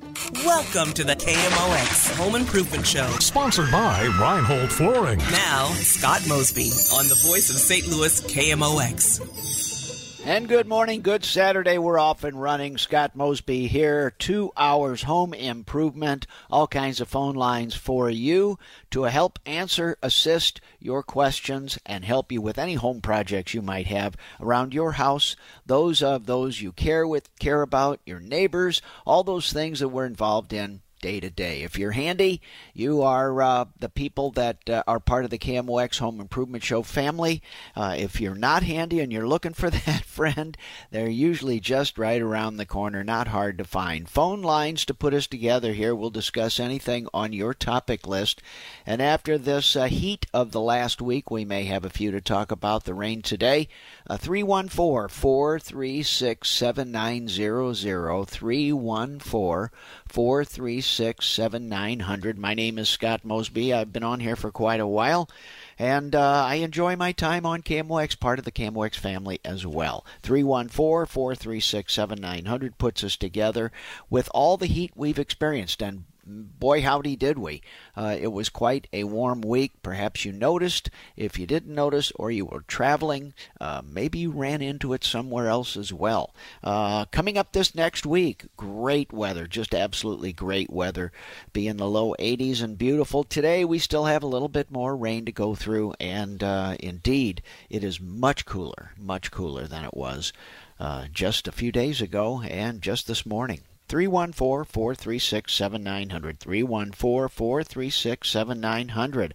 Welcome to the KMOX Home Improvement Show. Sponsored by Reinhold Flooring. Now, Scott Mosby on the voice of St. Louis KMOX. And good morning, good Saturday. We're off and running. Scott Mosby here. Two hours home improvement. All kinds of phone lines for you to help answer, assist your questions, and help you with any home projects you might have around your house. Those of those you care with, care about, your neighbors, all those things that we're involved in day to day. If you're handy, you are uh, the people that uh, are part of the KMOX Home Improvement Show family. Uh, if you're not handy and you're looking for that friend, they're usually just right around the corner, not hard to find. Phone lines to put us together here. We'll discuss anything on your topic list. And after this uh, heat of the last week, we may have a few to talk about the rain today. Uh, 314 436 7900. 314 436 7900. My name is Scott Mosby. I've been on here for quite a while, and uh, I enjoy my time on KMOX, part of the KMOX family as well. 314 436 7900 puts us together with all the heat we've experienced, and boy, howdy did we. Uh, it was quite a warm week. Perhaps you noticed. If you didn't notice or you were traveling, uh, maybe you ran into it somewhere else as well. Uh, coming up this next week, great weather, just absolutely great weather. Be in the low 80s and beautiful. Today, we still have a little bit more rain to go through, and uh, indeed, it is much cooler, much cooler than it was. Uh, just a few days ago and just this morning. 314 436 7900. 314 436 7900.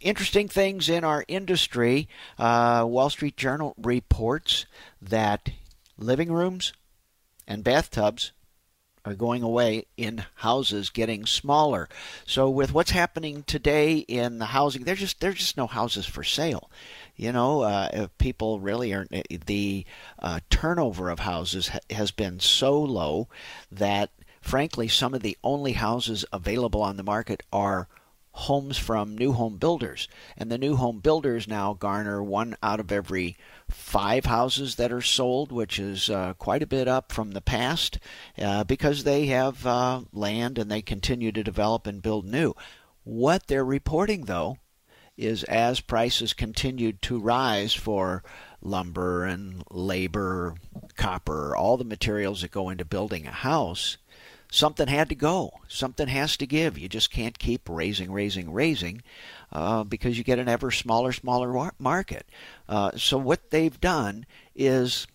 Interesting things in our industry. Uh, Wall Street Journal reports that living rooms and bathtubs are going away in houses getting smaller. So with what's happening today in the housing, there's just there's just no houses for sale. You know, uh, people really are the uh, turnover of houses ha- has been so low that, frankly, some of the only houses available on the market are homes from new home builders. And the new home builders now garner one out of every five houses that are sold, which is uh, quite a bit up from the past uh, because they have uh, land and they continue to develop and build new. What they're reporting, though, is as prices continued to rise for lumber and labor, copper, all the materials that go into building a house, something had to go. Something has to give. You just can't keep raising, raising, raising uh, because you get an ever smaller, smaller market. Uh, so, what they've done is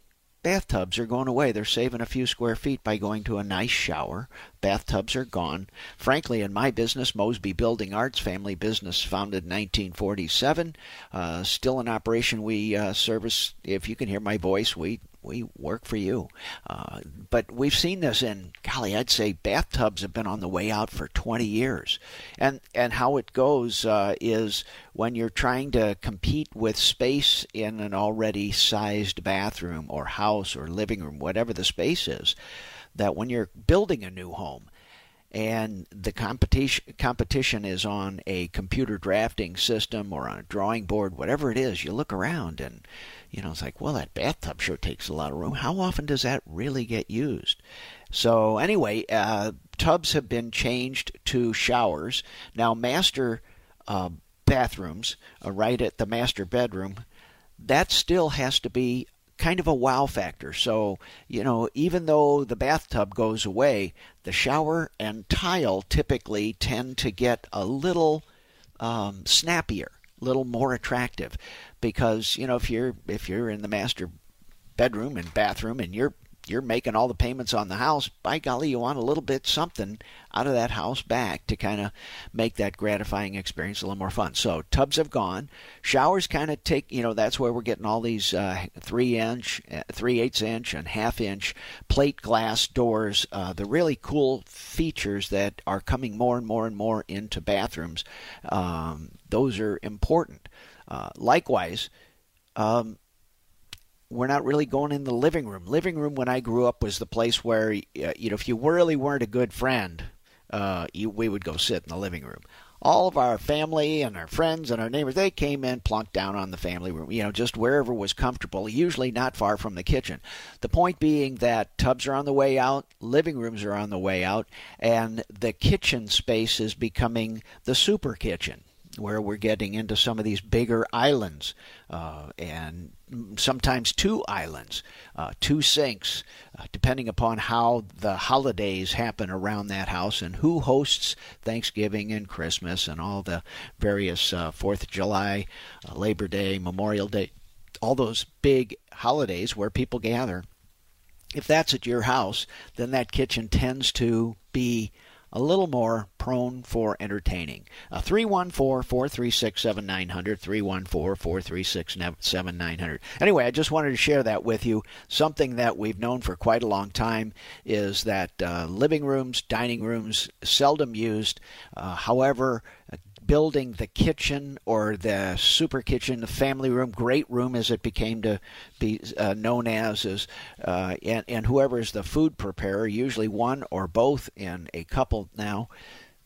bathtubs are going away. They're saving a few square feet by going to a nice shower. Bathtubs are gone. Frankly, in my business, Mosby Building Arts, family business founded in 1947, uh, still in operation. We uh, service, if you can hear my voice, we we work for you. Uh, but we've seen this in, golly, I'd say bathtubs have been on the way out for 20 years. And, and how it goes uh, is when you're trying to compete with space in an already sized bathroom or house or living room, whatever the space is, that when you're building a new home, and the competition competition is on a computer drafting system or on a drawing board, whatever it is, you look around and you know, it's like, well, that bathtub sure takes a lot of room. How often does that really get used? So, anyway, uh, tubs have been changed to showers. Now, master uh, bathrooms, uh, right at the master bedroom, that still has to be kind of a wow factor. So, you know, even though the bathtub goes away, the shower and tile typically tend to get a little um, snappier little more attractive because you know if you're if you're in the master bedroom and bathroom and you're you're making all the payments on the house, by golly, you want a little bit something out of that house back to kind of make that gratifying experience a little more fun. So tubs have gone, showers kind of take, you know, that's where we're getting all these uh, three inch, uh, three eighths inch, and half inch plate glass doors. Uh, the really cool features that are coming more and more and more into bathrooms. Um, those are important. Uh, likewise, um, we're not really going in the living room. Living room when I grew up was the place where uh, you know if you really weren't a good friend, uh, you, we would go sit in the living room. all of our family and our friends and our neighbors, they came in, plunked down on the family room, you know, just wherever was comfortable, usually not far from the kitchen. The point being that tubs are on the way out, living rooms are on the way out, and the kitchen space is becoming the super kitchen where we're getting into some of these bigger islands uh, and sometimes two islands, uh, two sinks, uh, depending upon how the holidays happen around that house and who hosts Thanksgiving and Christmas and all the various uh, Fourth of July, uh, Labor Day, Memorial Day, all those big holidays where people gather. If that's at your house, then that kitchen tends to be a little more prone for entertaining. Uh, 314 436 7900. 314 436 7900. Anyway, I just wanted to share that with you. Something that we've known for quite a long time is that uh, living rooms, dining rooms, seldom used. Uh, however, building the kitchen or the super kitchen, the family room, great room as it became to be uh, known as, is, uh, and, and whoever is the food preparer, usually one or both in a couple now,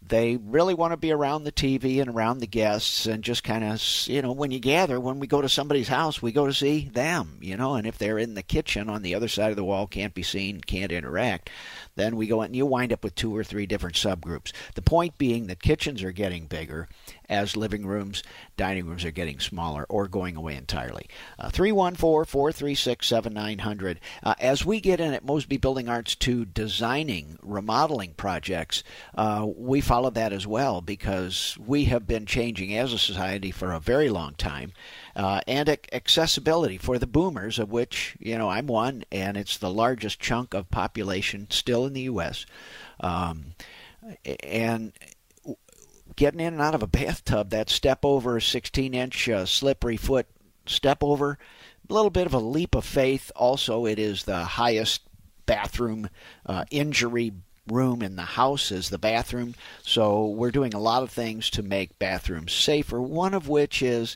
they really want to be around the TV and around the guests and just kind of, you know, when you gather, when we go to somebody's house, we go to see them, you know, and if they're in the kitchen on the other side of the wall, can't be seen, can't interact, then we go in, and you wind up with two or three different subgroups. The point being that kitchens are getting bigger as living rooms, dining rooms are getting smaller or going away entirely. Uh, 314 436 7900. Uh, as we get in at Mosby Building Arts to designing, remodeling projects, uh, we follow that as well because we have been changing as a society for a very long time uh, and accessibility for the boomers, of which you know I'm one, and it's the largest chunk of population still in the U.S. Um, and getting in and out of a bathtub, that step over 16 inch uh, slippery foot step over, a little bit of a leap of faith. Also, it is the highest bathroom uh, injury room in the house is the bathroom. So we're doing a lot of things to make bathrooms safer. One of which is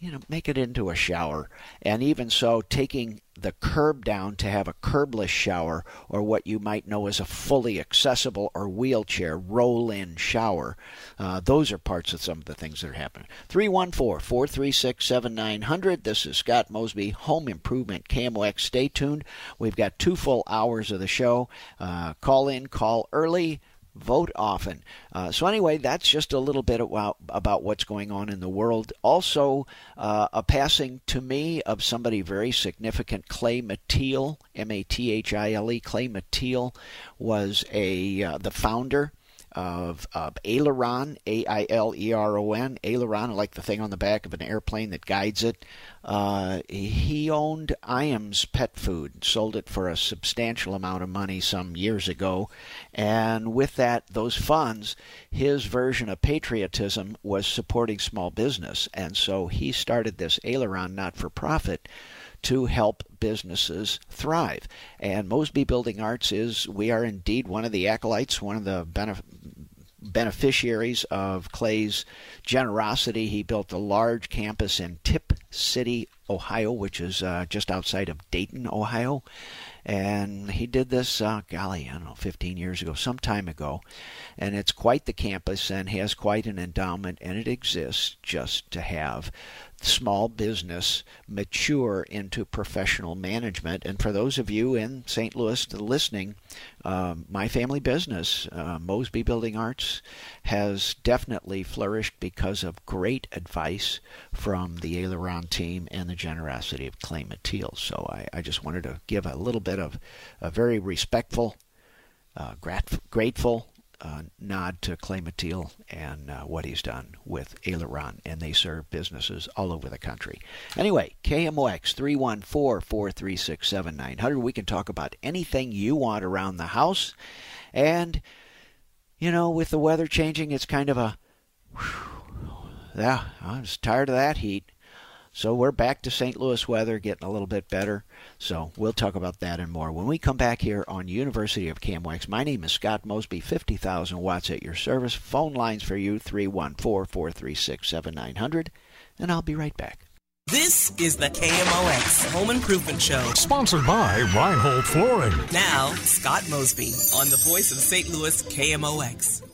you know, make it into a shower. And even so, taking the curb down to have a curbless shower, or what you might know as a fully accessible or wheelchair roll in shower. Uh, those are parts of some of the things that are happening. 314 436 7900. This is Scott Mosby, Home Improvement KMOX. Stay tuned. We've got two full hours of the show. Uh, call in, call early vote often. Uh, so, anyway, that's just a little bit about, about what's going on in the world. Also, uh, a passing to me of somebody very significant, Clay Mathile, M A T H I L E. Clay Mathile was a uh, the founder of, of Aileron, A I L E R O N, Aileron, like the thing on the back of an airplane that guides it. Uh, he owned Iams Pet Food, sold it for a substantial amount of money some years ago, and with that, those funds, his version of patriotism was supporting small business, and so he started this Aileron not for profit to help businesses thrive. And Mosby Building Arts is, we are indeed one of the acolytes, one of the benef- beneficiaries of Clay's generosity. He built a large campus in Tipp City, Ohio, which is uh, just outside of Dayton, Ohio. And he did this, uh, golly, I don't know, 15 years ago, some time ago. And it's quite the campus and has quite an endowment, and it exists just to have small business mature into professional management. And for those of you in St. Louis listening, uh, my family business, uh, Mosby Building Arts, has definitely flourished because of great advice from the Aileron team and the generosity of Clay Mathile. So I, I just wanted to give a little bit of a very respectful, uh, grateful uh, nod to Clay Mathile and uh, what he's done with Aileron, and they serve businesses all over the country. Anyway, KMOX 314 436 7900. We can talk about anything you want around the house. And, you know, with the weather changing, it's kind of a. Whew, yeah, I was tired of that heat. So we're back to St. Louis weather, getting a little bit better. So we'll talk about that and more when we come back here on University of KMOX. My name is Scott Mosby, 50,000 watts at your service. Phone lines for you 314 436 7900, and I'll be right back. This is the KMOX Home Improvement Show. Sponsored by Reinhold Flooring. Now, Scott Mosby on the voice of St. Louis KMOX.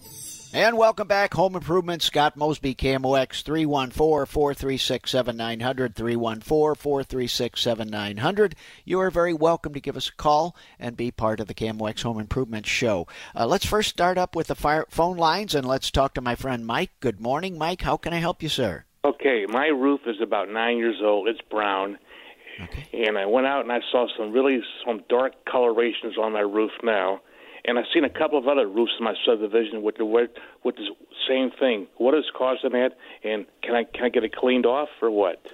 And welcome back, Home Improvement. Scott Mosby, KMOX 314 436 7900. 314 436 7900. You are very welcome to give us a call and be part of the KMOX Home Improvement Show. Uh, let's first start up with the fire, phone lines and let's talk to my friend Mike. Good morning, Mike. How can I help you, sir? Okay, my roof is about nine years old. It's brown. Okay. And I went out and I saw some really some dark colorations on my roof now and I've seen a couple of other roofs in my subdivision with the with the same thing. What is causing that? And can I can I get it cleaned off or what?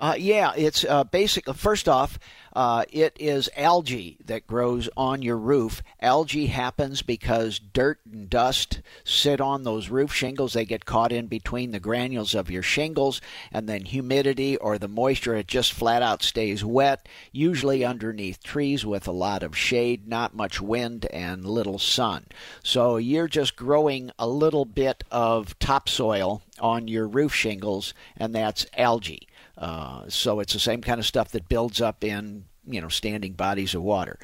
Uh, yeah, it's uh, basically first off, uh, it is algae that grows on your roof. Algae happens because dirt and dust sit on those roof shingles. They get caught in between the granules of your shingles, and then humidity or the moisture, it just flat out stays wet, usually underneath trees with a lot of shade, not much wind, and little sun. So you're just growing a little bit of topsoil on your roof shingles, and that's algae. Uh, so it's the same kind of stuff that builds up in you know standing bodies of water.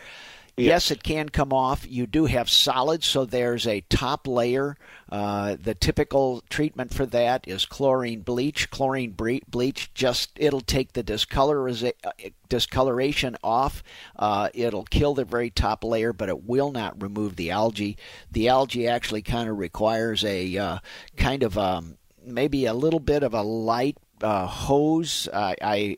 Yes. yes, it can come off. You do have solids, so there's a top layer. Uh, the typical treatment for that is chlorine bleach. Chlorine bleach just it'll take the discoloration off. Uh, it'll kill the very top layer, but it will not remove the algae. The algae actually kind of requires a uh, kind of um, maybe a little bit of a light uh, hose. I, I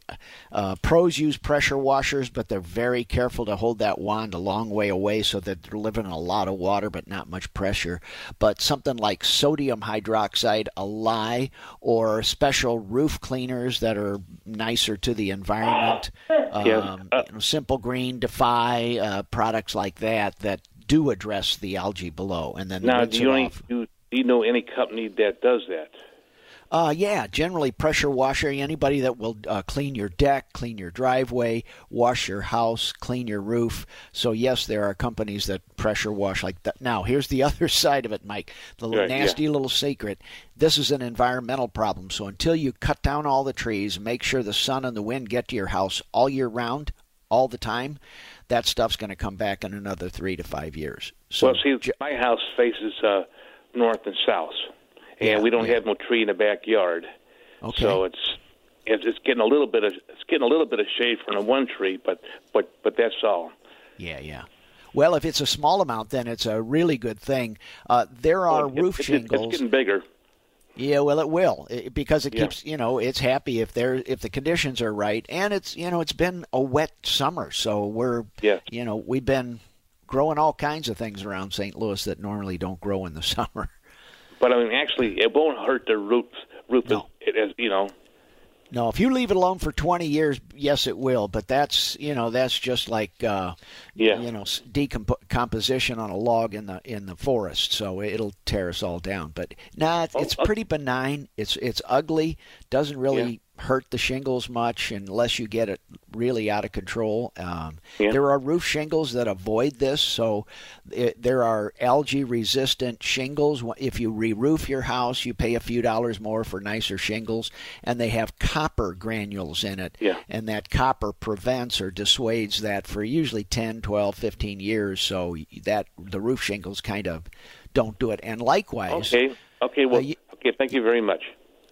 uh, pros use pressure washers, but they're very careful to hold that wand a long way away so that they're delivering a lot of water but not much pressure. But something like sodium hydroxide, a lye, or special roof cleaners that are nicer to the environment. Yes. Um, you know, Simple Green, Defy, uh, products like that that do address the algae below, and then now do you, only, do you know any company that does that? Uh, yeah, generally pressure washer. Anybody that will uh, clean your deck, clean your driveway, wash your house, clean your roof. So yes, there are companies that pressure wash like that. Now, here's the other side of it, Mike. The right, nasty yeah. little secret. This is an environmental problem. So until you cut down all the trees, make sure the sun and the wind get to your house all year round, all the time. That stuff's going to come back in another three to five years. So, well, see, my house faces uh, north and south and yeah, we don't yeah. have no tree in the backyard. Okay. So it's it's getting a little bit of it's getting a little bit of shade from the one tree, but but but that's all. Yeah, yeah. Well, if it's a small amount, then it's a really good thing. Uh, there are well, roof it, shingles. It's getting bigger. Yeah, well, it will it, because it yeah. keeps you know it's happy if there if the conditions are right, and it's you know it's been a wet summer, so we're yeah. you know we've been growing all kinds of things around St. Louis that normally don't grow in the summer. But I mean, actually, it won't hurt the roots. Roof, no. it, it, you know. No, if you leave it alone for 20 years, yes, it will. But that's you know that's just like uh, yeah. you know decomposition on a log in the in the forest. So it'll tear us all down. But nah, it's, oh, it's pretty benign. It's it's ugly. Doesn't really hurt the shingles much unless you get it really out of control. Um, yeah. There are roof shingles that avoid this, so it, there are algae resistant shingles. If you re roof your house, you pay a few dollars more for nicer shingles, and they have copper granules in it. Yeah. And that copper prevents or dissuades that for usually 10, 12, 15 years, so that the roof shingles kind of don't do it. And likewise. Okay. Okay. Well, uh, you, okay. Thank you very much.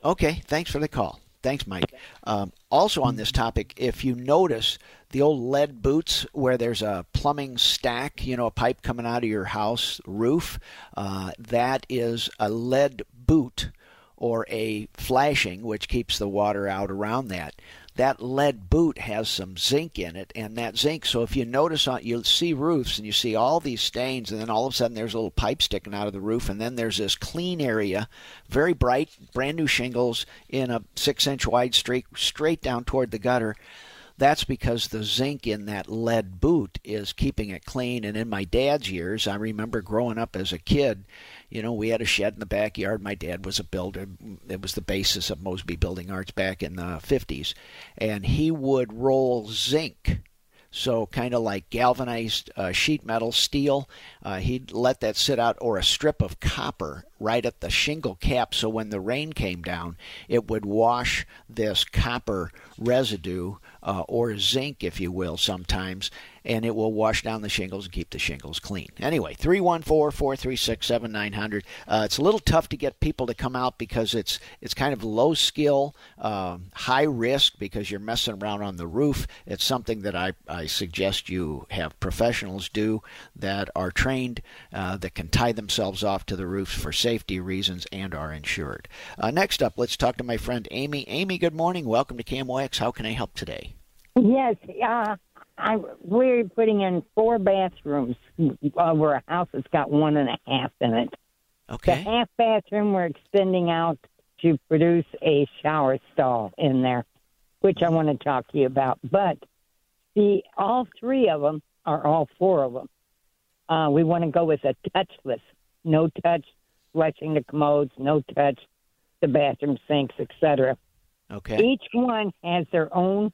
Okay. Thanks for the call. Thanks, Mike. Um, also, on this topic, if you notice the old lead boots where there's a plumbing stack, you know, a pipe coming out of your house roof, uh, that is a lead boot or a flashing, which keeps the water out around that that lead boot has some zinc in it, and that zinc. So if you notice on, you'll see roofs and you see all these stains, and then all of a sudden there's a little pipe sticking out of the roof, and then there's this clean area, very bright, brand new shingles in a six-inch wide streak straight down toward the gutter. That's because the zinc in that lead boot is keeping it clean. And in my dad's years, I remember growing up as a kid, you know, we had a shed in the backyard. My dad was a builder. It was the basis of Mosby Building Arts back in the 50s. And he would roll zinc so kind of like galvanized uh, sheet metal steel uh, he'd let that sit out or a strip of copper right at the shingle cap so when the rain came down it would wash this copper residue uh, or zinc, if you will, sometimes, and it will wash down the shingles and keep the shingles clean. Anyway, 314 436 7900. Uh, it's a little tough to get people to come out because it's it's kind of low skill, um, high risk because you're messing around on the roof. It's something that I, I suggest you have professionals do that are trained, uh, that can tie themselves off to the roofs for safety reasons and are insured. Uh, next up, let's talk to my friend Amy. Amy, good morning. Welcome to KMOX. How can I help today? Yes, uh, I, we're putting in four bathrooms over a house that's got one and a half in it. Okay. The half bathroom we're extending out to produce a shower stall in there, which I want to talk to you about. But the all three of them, or all four of them, uh, we want to go with a touchless, no touch, flushing the commodes, no touch, the bathroom sinks, etc. Okay. Each one has their own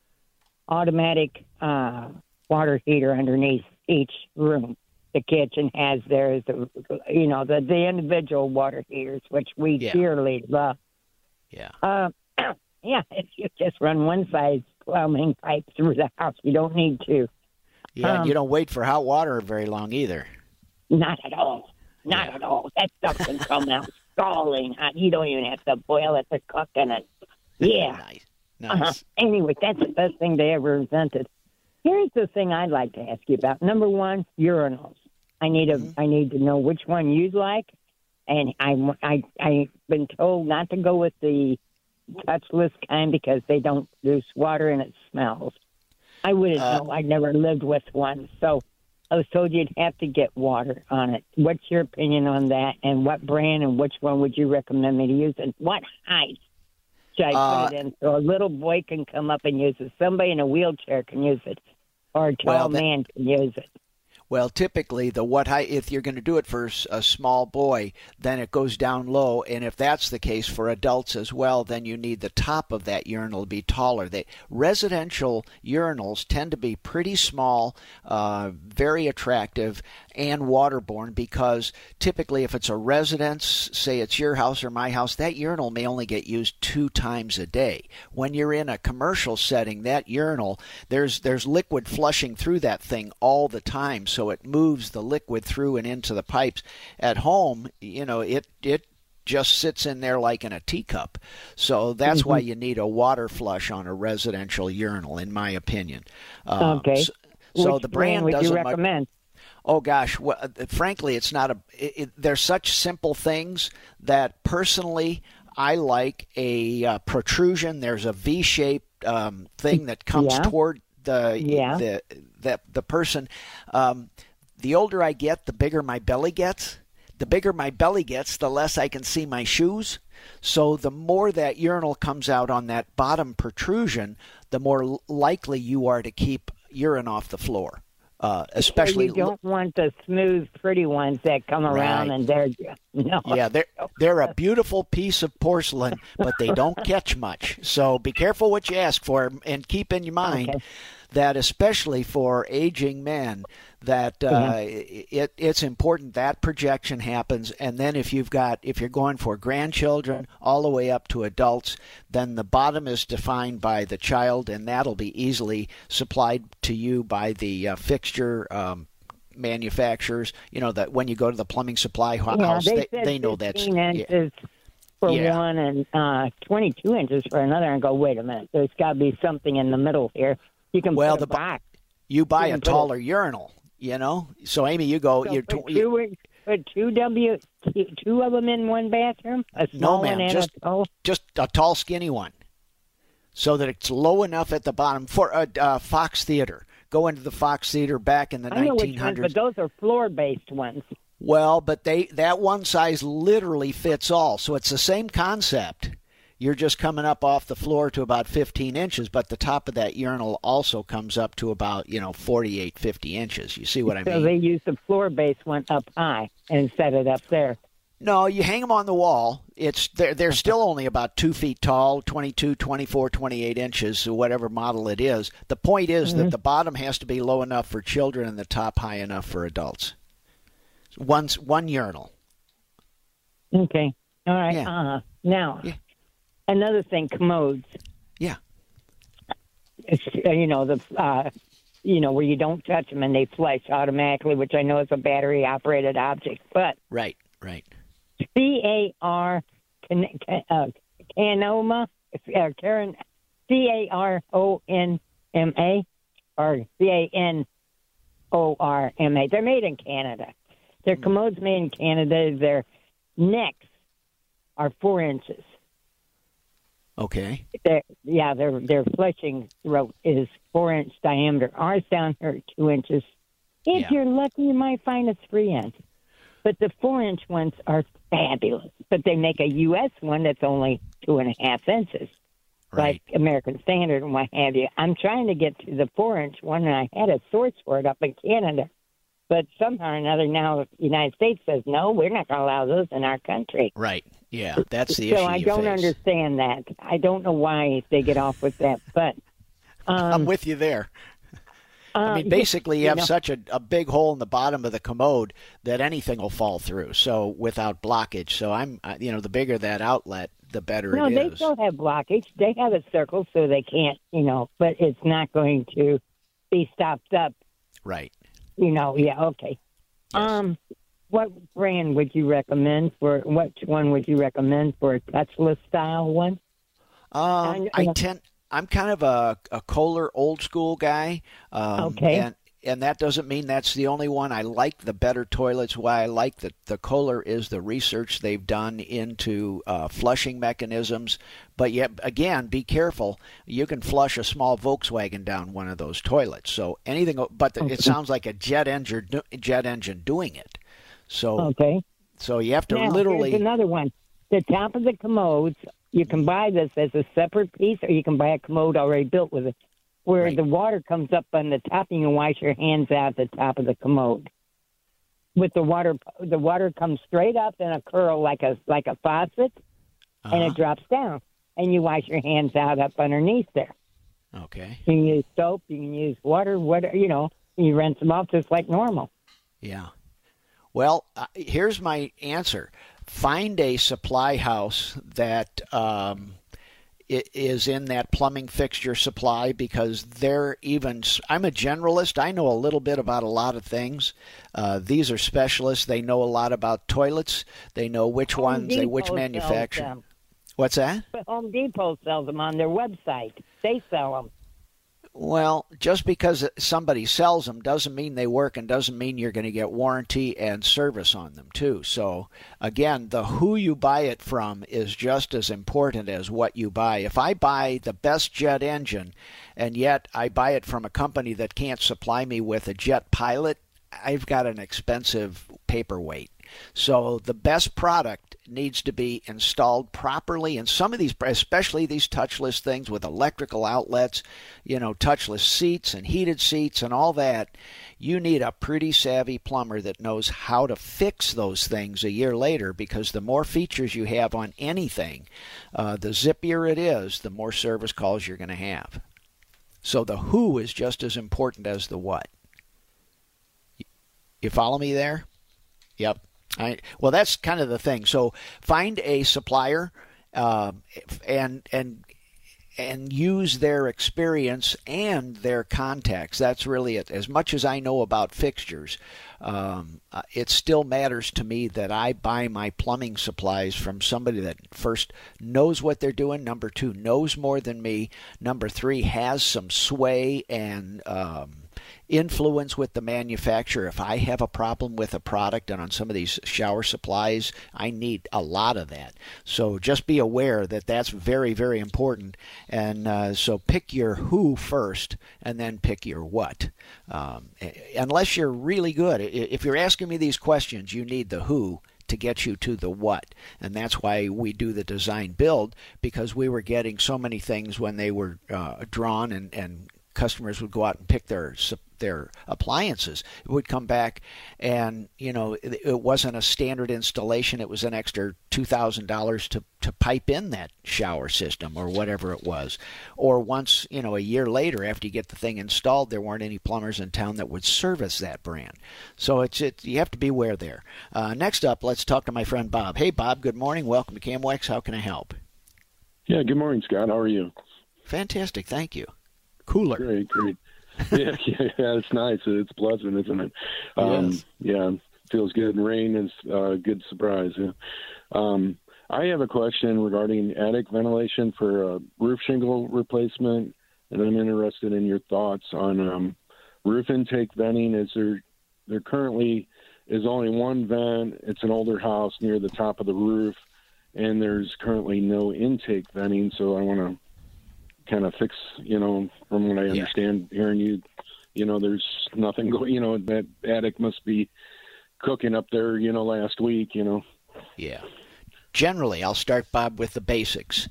automatic uh, water heater underneath each room. The kitchen has theirs, the, you know, the, the individual water heaters, which we Yeah. dearly love. Yeah. Uh, yeah, if you just run one size plumbing pipe through the house, you don't need to. Yeah, Um, you don't wait for hot water very long either. Not at all. Not Yeah. at all. That stuff can come out scalding hot. You don't even have to boil it to cook in it. Yeah. Nice. Uh-huh. Anyway, that's the best thing they ever invented. Here's the thing I'd like to ask you about. Number one, urinals. I need a. I need to know which one you like, and I I I've been told not to go with the touchless kind because they don't produce water and it smells. I wouldn't Uh, know. I never lived with one, so I was told you'd have to get water on it. What's your opinion on that? And what brand and which one would you recommend me to use? And what height should I Uh, put it in so a little boy can come up and use it? Somebody in a wheelchair can use it, or a tall Well, that- man can use it. Well, typically the what height if you're going to do it for a small boy, then it goes down low, and if that's the case for adults as well, then you need the top of that urinal to be taller. They residential urinals tend to be pretty small, uh, very attractive, and waterborne because typically if it's a residence, say it's your house or my house, that urinal may only get used two times a day. When you're in a commercial setting, that urinal there's there's liquid flushing through that thing all the time, so it moves the liquid through and into the pipes. At home, you know, it it just sits in there like in a teacup. So that's why you need a water flush on a residential urinal, in my opinion. Um, Okay. So, so the brand would you recommend? Oh gosh, well, uh, frankly, it's not a. It, it, they're such simple things that personally I like a uh, protrusion. There's a V-shaped um, thing that comes Yeah. toward the Yeah. the the the person. Um, the older I get, the bigger my belly gets. The bigger my belly gets, the less I can see my shoes. So the more that urinal comes out on that bottom protrusion, the more likely you are to keep urine off the floor. Uh, especially you don't want the smooth, pretty ones that come around and they're no. Yeah, they're they're a beautiful piece of porcelain, but they don't catch much. So be careful what you ask for, and keep in your mind Okay. that especially for aging men, that uh, it it's important that projection happens, and then if you've got if you're going for grandchildren all the way up to adults, then the bottom is defined by the child, and that'll be easily supplied to you by the uh, fixture. Um, manufacturers you know that when you go to the plumbing supply ho- Yeah, house they, they, they know that's 15 yeah. inches for Yeah. one and uh, 22 inches for another. And go, wait a minute, there's got to be something in the middle here. You can Well, put a the bo- box. you buy You a can a- taller urinal, you know. So Amy, you go. So you're tw- you- two, put two W, two, of them in one bathroom. A small ma'am, and just- a tall. just a tall, skinny one, so that it's low enough at the bottom for a uh, Fox Theater. Go into the Fox Theater back in the I know which ones, 1900s. but those are floor-based ones. Well, but they that one size literally fits all, so it's the same concept. You're just coming up off the floor to about 15 inches, but the top of that urinal also comes up to about you know 48, 50 inches. You see what I So mean? they use the floor base one up high and set it up there. No, you hang them on the wall. It's they're they're still only about two feet tall, 22, 24, 28 inches, whatever model it is. The point is that the bottom has to be low enough for children and the top high enough for adults. One one urinal. Okay. All right. Yeah. Uh, now, Yeah. Another thing, commodes. Yeah. It's, you know the uh, you know where you don't touch them and they flush automatically, which I know is a battery operated object. But right, right. C A R uh, Canoma, uh, Karen C A R O N M A or C A N O R M A. They're made in Canada. Their hmm. commodes made in Canada. Their necks are four inches. Okay. They're, yeah, their their fletching throat is four inch diameter. Ours down here are two inches. If yeah. you're lucky, you might find a three inch. But the four inch ones are fabulous. But they make a U.S. one that's only two and a half inches, right. like American Standard and what have you. I'm trying to get to the four inch one, and I had a source for it up in Canada. But somehow or another, now the United States says no, we're not going to allow those in our country. Right. Yeah, that's the so issue. So I don't face. understand that. I don't know why they get off with that, but um, I'm with you there. I mean, uh, basically, you, you have know, such a, a big hole in the bottom of the commode that anything will fall through. So without blockage, so I'm, uh, you know, the bigger that outlet, the better no, they still have blockage. They have a circle, so they can't, you know, but it's not going to be stopped up. Right. You know, yeah, okay. Yes. Um, what brand would you recommend for? Which one would you recommend for a touchless style one? Um, I, I tend. I'm kind of a, a Kohler old school guy. Um, okay. And, and that doesn't mean that's the only one. I like the better toilets. Why I like the, the Kohler is the research they've done into uh, flushing mechanisms. But yet, again, be careful. You can flush a small Volkswagen down one of those toilets. So anything, but the, it sounds like a jet engine, jet engine doing it. So okay. So you have to now, literally. Here's another one. The top of the commodes, you can buy this as a separate piece, or you can buy a commode already built with it, where Right. the water comes up on the top, and you wash your hands out the top of the commode. With the water, the water comes straight up in a curl like a like a faucet, and Uh-huh. it drops down, and you wash your hands out up underneath there. Okay. You can use soap, you can use water, whatever you know. You rinse them off just like normal. Yeah. Well, uh, here's my answer. Find a supply house that um, is in that plumbing fixture supply because they're even. I'm a generalist. I know a little bit about a lot of things. Uh, these are specialists. They know a lot about toilets. They know which Home ones, they which Depot sells manufacture. them. What's that? Home Depot sells them on their website. They sell them. Well, just because somebody sells them doesn't mean they work and doesn't mean you're going to get warranty and service on them too. So again, the who you buy it from is just as important as what you buy. If I buy the best jet engine and yet I buy it from a company that can't supply me with a jet pilot, I've got an expensive paperweight. So the best product needs to be installed properly. And some of these, especially these touchless things with electrical outlets, you know, touchless seats and heated seats and all that, you need a pretty savvy plumber that knows how to fix those things a year later because the more features you have on anything, uh, the zippier it is, the more service calls you're going to have. So the who is just as important as the what. You follow me there? Yep. Well, that's kind of the thing. So find a supplier uh, and and and use their experience and their contacts. That's really it. As much as I know about fixtures, um, uh, it still matters to me that I buy my plumbing supplies from somebody that first knows what they're doing. Number two, knows more than me. Number three, has some sway and um, influence with the manufacturer. If I have a problem with a product, and on some of these shower supplies, I need a lot of that. So just be aware that that's very, very important. And uh, so pick your who first, and then pick your what. Um, unless you're really good, if you're asking me these questions, you need the who to get you to the what. And that's why we do the design build because we were getting so many things when they were uh, drawn and, and customers would go out and pick their their appliances. It would come back, and you know it, it wasn't a standard installation. It was an extra two thousand dollars to to pipe in that shower system or whatever it was. Or once you know a year later, after you get the thing installed, there weren't any plumbers in town that would service that brand. So it's it you have to beware there. Uh, next up, let's talk to my friend Bob. Hey Bob, good morning. Welcome to KMOX. How can I help? Yeah, good morning, Scott. How are you? Fantastic, thank you. Cooler. Great, great. yeah, yeah, yeah, it's nice. It's pleasant, isn't it? Um, yes. Yeah, feels good. Rain is a uh, good surprise. Yeah. Um, I have a question regarding attic ventilation for a roof shingle replacement, and I'm interested in your thoughts on um, roof intake venting. Is there there currently is only one vent? It's an older house near the top of the roof, and there's currently no intake venting. So I want to kind of fix, you know, from what I understand, yeah. hearing you, you know, there's nothing going. You know, that attic must be cooking up there. You know, last week. You know. Yeah generally, I'll start, Bob, with the basics.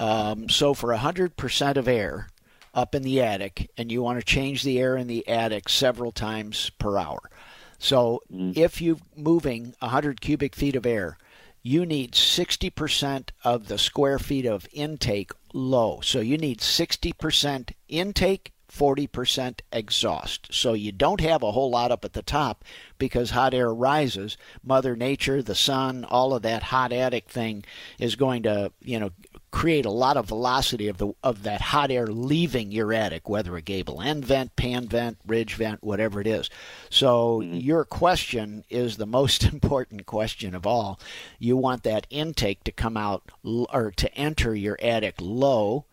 Um, so for a 100% of air up in the attic, and you want to change the air in the attic several times per hour. So mm. if you're moving a 100 cubic feet of air, you need 60% of the square feet of intake low. So you need 60% intake 40% exhaust. So you don't have a whole lot up at the top because hot air rises. Mother Nature, the sun, all of that hot attic thing is going to, you know, create a lot of velocity of the of that hot air leaving your attic, whether a gable end vent, pan vent, ridge vent, whatever it is. So mm-hmm. your question is the most important question of all. You want that intake to come out or to enter your attic low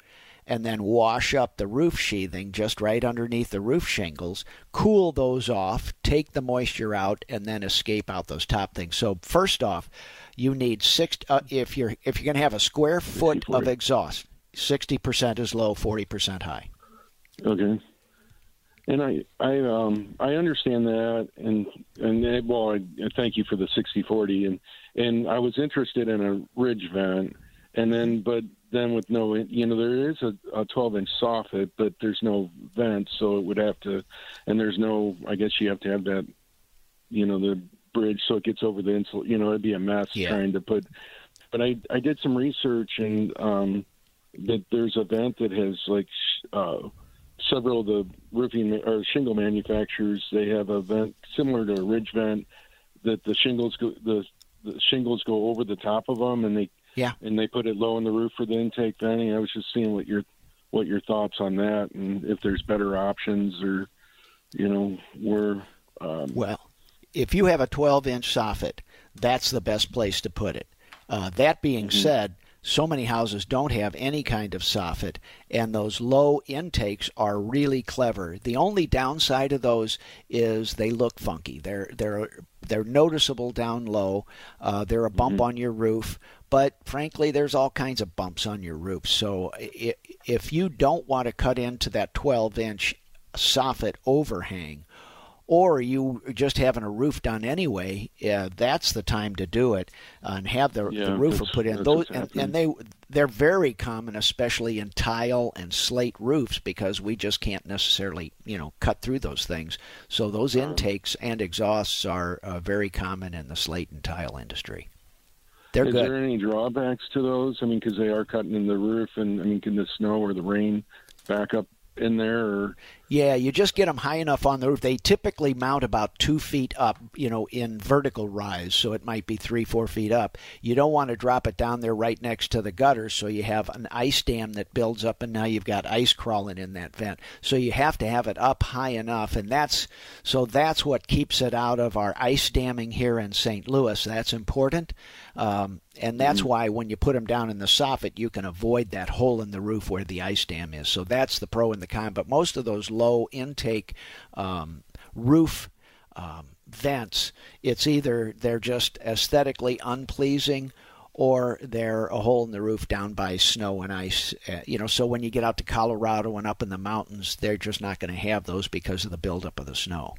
and then wash up the roof sheathing just right underneath the roof shingles, cool those off, take the moisture out, and then escape out those top things. So first off, you need six. Uh, if you're if you're going to have a square foot of exhaust, sixty percent is low, forty percent high. Okay. And I, I, um, I understand that, and and well, I, I thank you for the 60-40, and and I was interested in a ridge vent, and then but then with no, you know, there is a, a 12 inch soffit, but there's no vent, so it would have to, and there's no, I guess you have to have that, you know, the bridge so it gets over the insul. You know, it'd be a mess yeah. trying to put. But I I did some research and um, that there's a vent that has like uh, several of the roofing or shingle manufacturers. They have a vent similar to a ridge vent that the shingles go the the shingles go over the top of them and they yeah. And they put it low in the roof for the intake venting. I was just seeing what your what your thoughts on that and if there's better options or you know where um, well if you have a 12 inch soffit that's the best place to put it uh, that being mm-hmm. said so many houses don't have any kind of soffit and those low intakes are really clever the only downside of those is they look funky they're they're they're noticeable down low uh, they're a bump mm-hmm. on your roof but frankly, there's all kinds of bumps on your roof. So if you don't want to cut into that 12 inch soffit overhang, or you just having a roof done anyway, uh, that's the time to do it and have the, yeah, the roofer put in those. And, and, they they're very common, especially in tile and slate roofs, because we just can't necessarily you know cut through those things. So those intakes and exhausts are uh, very common in the slate and tile industry. They're Is good. there any drawbacks to those? I mean, because they are cutting in the roof, and I mean, can the snow or the rain back up in there? Or? Yeah, you just get them high enough on the roof. They typically mount about two feet up, you know, in vertical rise, so it might be three, four feet up. You don't want to drop it down there right next to the gutter, so you have an ice dam that builds up, and now you've got ice crawling in that vent. So you have to have it up high enough, and that's so that's what keeps it out of our ice damming here in St. Louis. That's important. Um, and that's mm-hmm. why when you put them down in the soffit, you can avoid that hole in the roof where the ice dam is. So that's the pro and the con. But most of those low intake um, roof um, vents, it's either they're just aesthetically unpleasing or they're a hole in the roof down by snow and ice. Uh, you know, so when you get out to Colorado and up in the mountains, they're just not going to have those because of the buildup of the snow.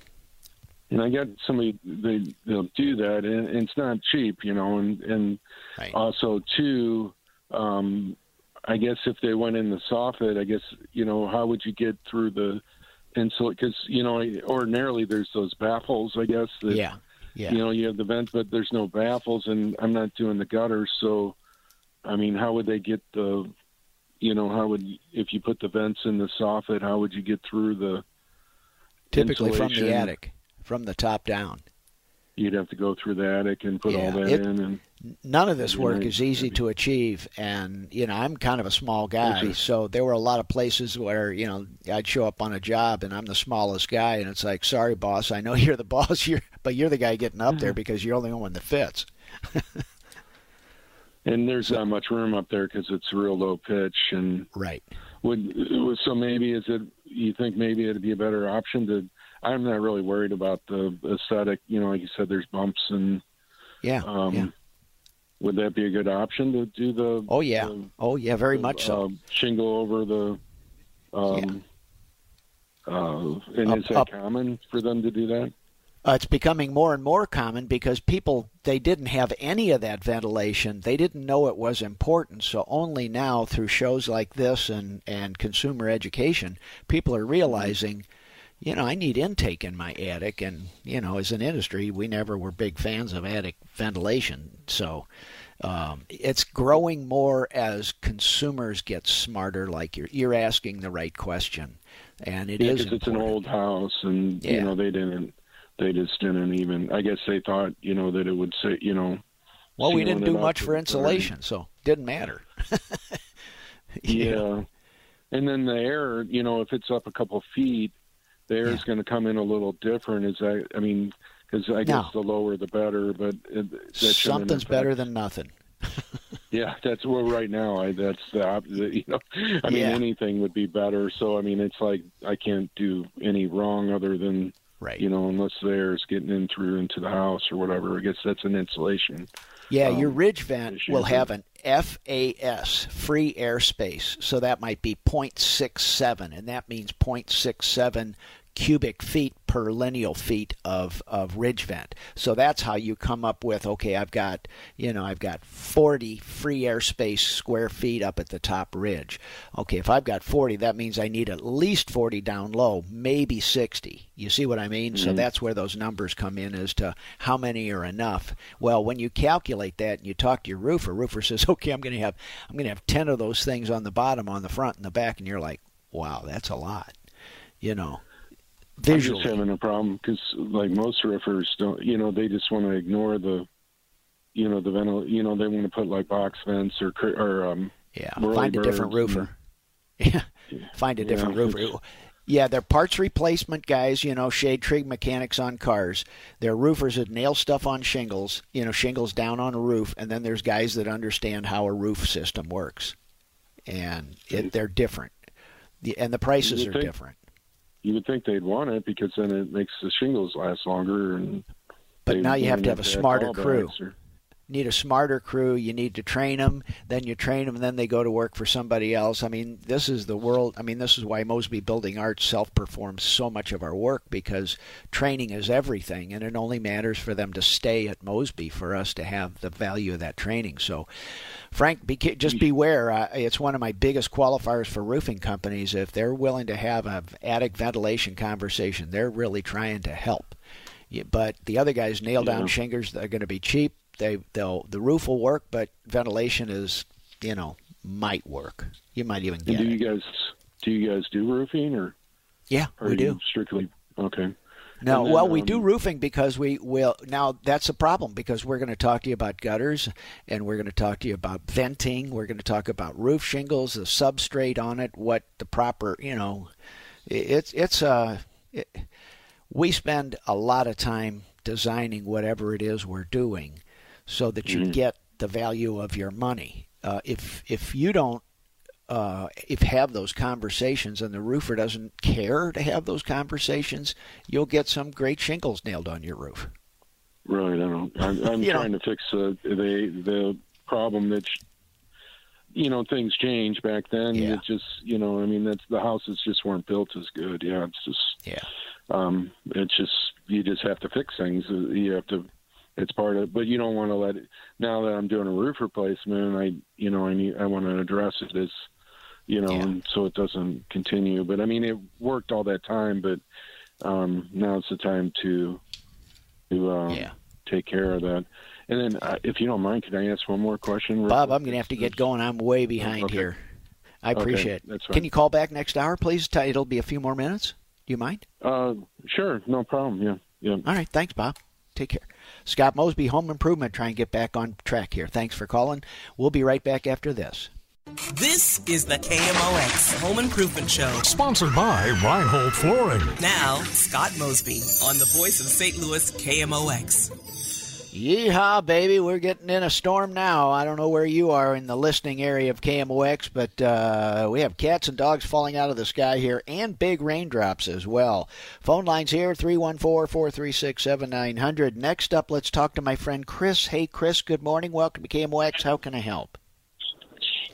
And I got somebody they they'll do that, and, and it's not cheap, you know. And and right. also too, um, I guess if they went in the soffit, I guess you know how would you get through the insulate? Because you know ordinarily there's those baffles, I guess. That, yeah. Yeah. You know you have the vent, but there's no baffles, and I'm not doing the gutters, so I mean, how would they get the you know, how would if you put the vents in the soffit, how would you get through the typically insulation? from the attic? from the top down. You'd have to go through the attic and put yeah, all that it, in. And none of this work is easy to achieve and you know i'm kind of a small guy so there were a lot of places where you know i'd show up on a job and i'm the smallest guy and it's like sorry boss i know you're the boss you're but you're the guy getting up there mm-hmm. because you're the only one that fits. And there's not much room up there because it's real low pitch and right. would so maybe is it you think maybe it'd be a better option to i'm not really worried about the aesthetic you know like you said there's bumps and yeah, um, yeah would that be a good option to do the? Oh yeah, the, oh yeah, very the, much so. Uh, shingle over the. Um, yeah. uh, and up, is that up. common for them to do that? Uh, it's becoming more and more common because people they didn't have any of that ventilation. They didn't know it was important. So only now through shows like this and and consumer education, people are realizing you know, I need intake in my attic, and you know, as an industry, we never were big fans of attic ventilation. So um, it's growing more as consumers get smarter. Like you're you're asking the right question, and it yeah, is. it's an old house, and yeah. you know they didn't. They just didn't even. I guess they thought you know that it would say you know. Well, we didn't do much for insulation, so didn't matter. yeah. And then the air, you know, if it's up a couple feet, the air is going to come in a little different. Is that I mean, because I guess the lower the better, but it, something's better than nothing. yeah, that's well. Right now, I that's the opposite. You know, I mean, yeah. anything would be better. So I mean, it's like I can't do any wrong other than right. You know, unless there's getting in through into the house or whatever. I guess that's an insulation. Yeah, um, your ridge vent will have an FAS, free airspace. So that might be 0.67, and that means 0.67 cubic feet per lineal feet of, of ridge vent. So that's how you come up with okay, I've got you know I've got 40 free airspace square feet up at the top ridge. Okay, if I've got 40, that means I need at least 40 down low, maybe 60. You see what I mean? Mm-hmm. So that's where those numbers come in as to how many are enough. Well, when you calculate that and you talk to your roofer, roofer says, okay, I'm going to have I'm going to have 10 of those things on the bottom, on the front, and the back, and you're like, wow, that's a lot. You know, visually. I'm just having a problem because, like most roofers, don't you know they just want to ignore the, you know, the ventil. You know, they want to put like box vents or or um. Yeah, find a different roofer. Yeah, find a different yeah, roofer. Yeah, they're parts replacement guys, you know, shade tree mechanics on cars. They're roofers that nail stuff on shingles, you know, shingles down on a roof, and then there's guys that understand how a roof system works. And it, they're different. The, and the prices are think, different you would think they'd want it because then it makes the shingles last longer. And but now you have to have a smarter crew. Or, need a smarter crew. You need to train them. Then you train them, and then they go to work for somebody else. I mean, this is the world. I mean, this is why Mosby Building Arts self performs so much of our work because training is everything, and it only matters for them to stay at Mosby for us to have the value of that training. So, Frank, be, just beware. Uh, it's one of my biggest qualifiers for roofing companies. If they're willing to have an attic ventilation conversation, they're really trying to help. But the other guys nail down yeah. shingles. They're going to be cheap they they'll the roof will work, but ventilation is you know might work. You might even get. do you it. guys do you guys do roofing or? Yeah, we do strictly okay. No, then, well, we um, do roofing because we will. Now that's a problem because we're going to talk to you about gutters, and we're going to talk to you about venting. We're going to talk about roof shingles, the substrate on it, what the proper, you know, it's it's a. Uh, it, we spend a lot of time designing whatever it is we're doing, so that you mm-hmm. get the value of your money. Uh, if if you don't uh, if have those conversations and the roofer doesn't care to have those conversations, you'll get some great shingles nailed on your roof. Right. I don't. I'm, I'm trying know. to fix uh, the the problem that you know things change back then. Yeah. It just you know I mean that's the houses just weren't built as good. Yeah. It's just yeah. Um, it's just you just have to fix things. You have to it's part of but you don't want to let it now that i'm doing a roof replacement i you know i need i want to address it as you know yeah. so it doesn't continue. But i mean it worked all that time but um now it's the time to to uh, yeah. take care of that. And then uh, if you don't mind can i ask one more question bob i'm gonna have to get going. I'm way behind okay. here. I appreciate okay, it can you call back next hour please? It'll be a few more minutes. Do you mind? Uh sure. No problem. Yeah. Yeah. All right. Thanks bob. Take care Scott Mosby, Home Improvement, try and get back on track here. Thanks for calling. We'll be right back after this. This is the KMOX Home Improvement Show. Sponsored by Reinhold Flooring. Now, Scott Mosby on the voice of St. Louis KMOX. Yeehaw, baby. We're getting in a storm now. I don't know where you are in the listening area of KMOX, but uh, we have cats and dogs falling out of the sky here and big raindrops as well. Phone lines here 314 436 7900. Next up, let's talk to my friend Chris. Hey, Chris, good morning. Welcome to KMOX. How can I help?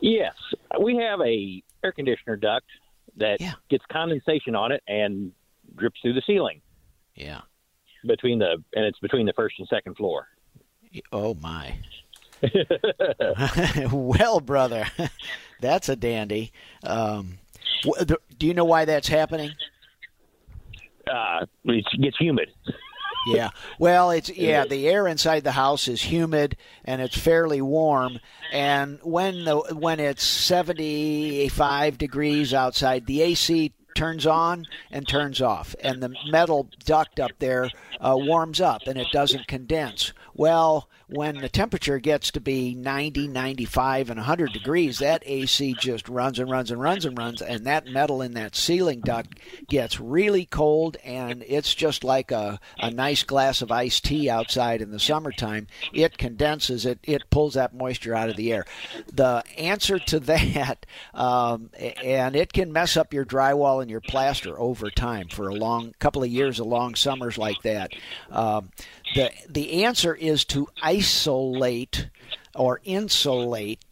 Yes, we have a air conditioner duct that Yeah. gets condensation on it and drips through the ceiling Yeah. between the and it's between the first and second floor. Oh, my. well, brother, that's a dandy. Um, do you know why that's happening? Uh, it gets humid. Yeah. Well, it's yeah, the air inside the house is humid and it's fairly warm and when the when it's 75 degrees outside, the AC turns on and turns off and the metal duct up there uh, warms up and it doesn't condense. Well, when the temperature gets to be 90, 95 and 100 degrees, that AC just runs and runs and runs and runs and that metal in that ceiling duct gets really cold and it's just like a, a nice glass of iced tea outside in the summertime. It condenses it, it pulls that moisture out of the air. The answer to that, um, and it can mess up your drywall and your plaster over time for a long couple of years of long summers like that. Um, the the answer is to isolate or insulate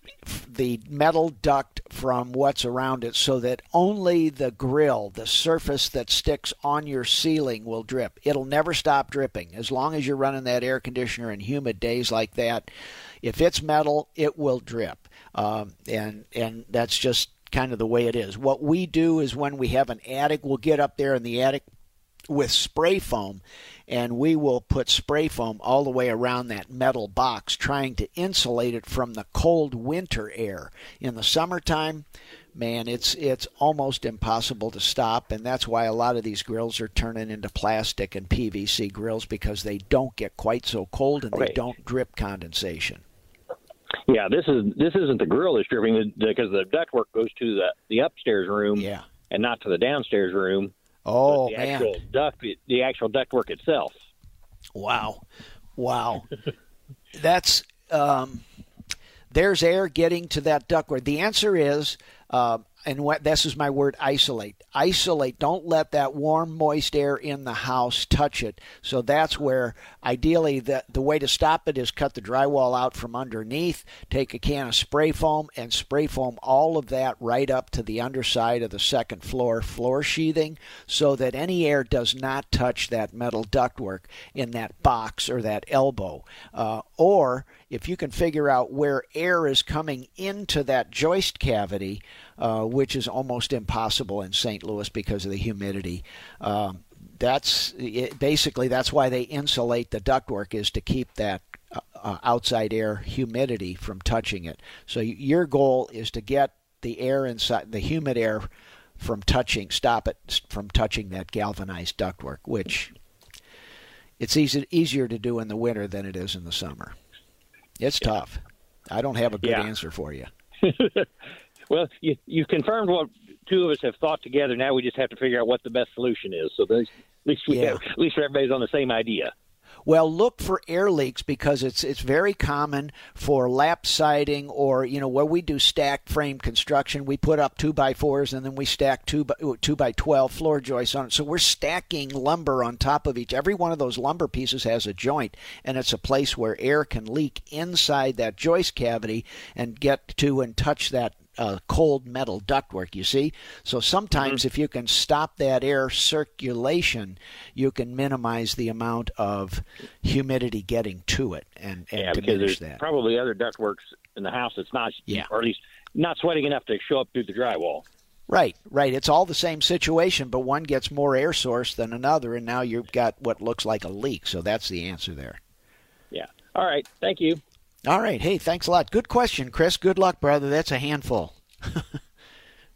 the metal duct from what's around it so that only the grill, the surface that sticks on your ceiling, will drip. It'll never stop dripping as long as you're running that air conditioner in humid days like that. If it's metal, it will drip, um, and and that's just kind of the way it is. What we do is when we have an attic, we'll get up there in the attic with spray foam and we will put spray foam all the way around that metal box trying to insulate it from the cold winter air. In the summertime man it's it's almost impossible to stop and that's why a lot of these grills are turning into plastic and PVC grills because they don't get quite so cold and they don't drip condensation. Yeah, this is this isn't the grill that's dripping because the ductwork goes to the the upstairs room yeah. and not to the downstairs room. Oh the man actual duct the actual ductwork itself. Wow. Wow. That's um, there's air getting to that ductwork. The answer is, uh, and what this is my word, isolate. Isolate. Don't let that warm, moist air in the house touch it. So that's where, ideally, the the way to stop it is cut the drywall out from underneath. Take a can of spray foam and spray foam all of that right up to the underside of the second floor floor sheathing, so that any air does not touch that metal ductwork in that box or that elbow. Uh, or if you can figure out where air is coming into that joist cavity, uh, which is almost impossible in St. Louis because of the humidity. Um, that's it, basically that's why they insulate the ductwork is to keep that uh, uh, outside air humidity from touching it. So your goal is to get the air inside the humid air from touching, stop it from touching that galvanized ductwork, which it's easy, easier to do in the winter than it is in the summer. It's tough. I don't have a good Yeah. answer for you. Well, you you've confirmed what two of us have thought together. Now we just have to figure out what the best solution is. So at least we Yeah. have, at least everybody's on the same idea. Well, look for air leaks because it's it's very common for lap siding or you know where we do stacked frame construction. We put up two by fours and then we stack two by two by twelve floor joists on it. So we're stacking lumber on top of each. Every one of those lumber pieces has a joint, and it's a place where air can leak inside that joist cavity and get to and touch that uh, cold metal ductwork, you see? So sometimes if you can stop that air circulation, you can minimize the amount of humidity getting to it and, and yeah, diminish that. probably other ductworks in the house that's not, Yeah. or at least not sweating enough to show up through the drywall. Right, right. It's all the same situation, but one gets more air source than another, and now you've got what looks like a leak. So that's the answer there. Yeah. All right. Thank you. All right. Hey, thanks a lot. Good question, Chris. Good luck, brother. That's a handful.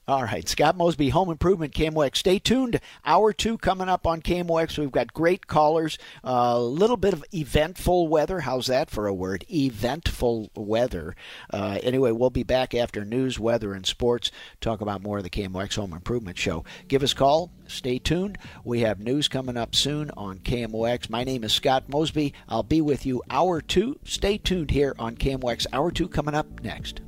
All right, Scott Mosby, Home Improvement, KMOX. Stay tuned. Hour two coming up on KMOX. We've got great callers. A uh, little bit of eventful weather. How's that for a word? Eventful weather. Uh, anyway, we'll be back after news, weather, and sports. Talk about more of the KMOX Home Improvement Show. Give us a call. Stay tuned. We have news coming up soon on KMOX. My name is Scott Mosby. I'll be with you hour two. Stay tuned here on KMOX. Hour two coming up next.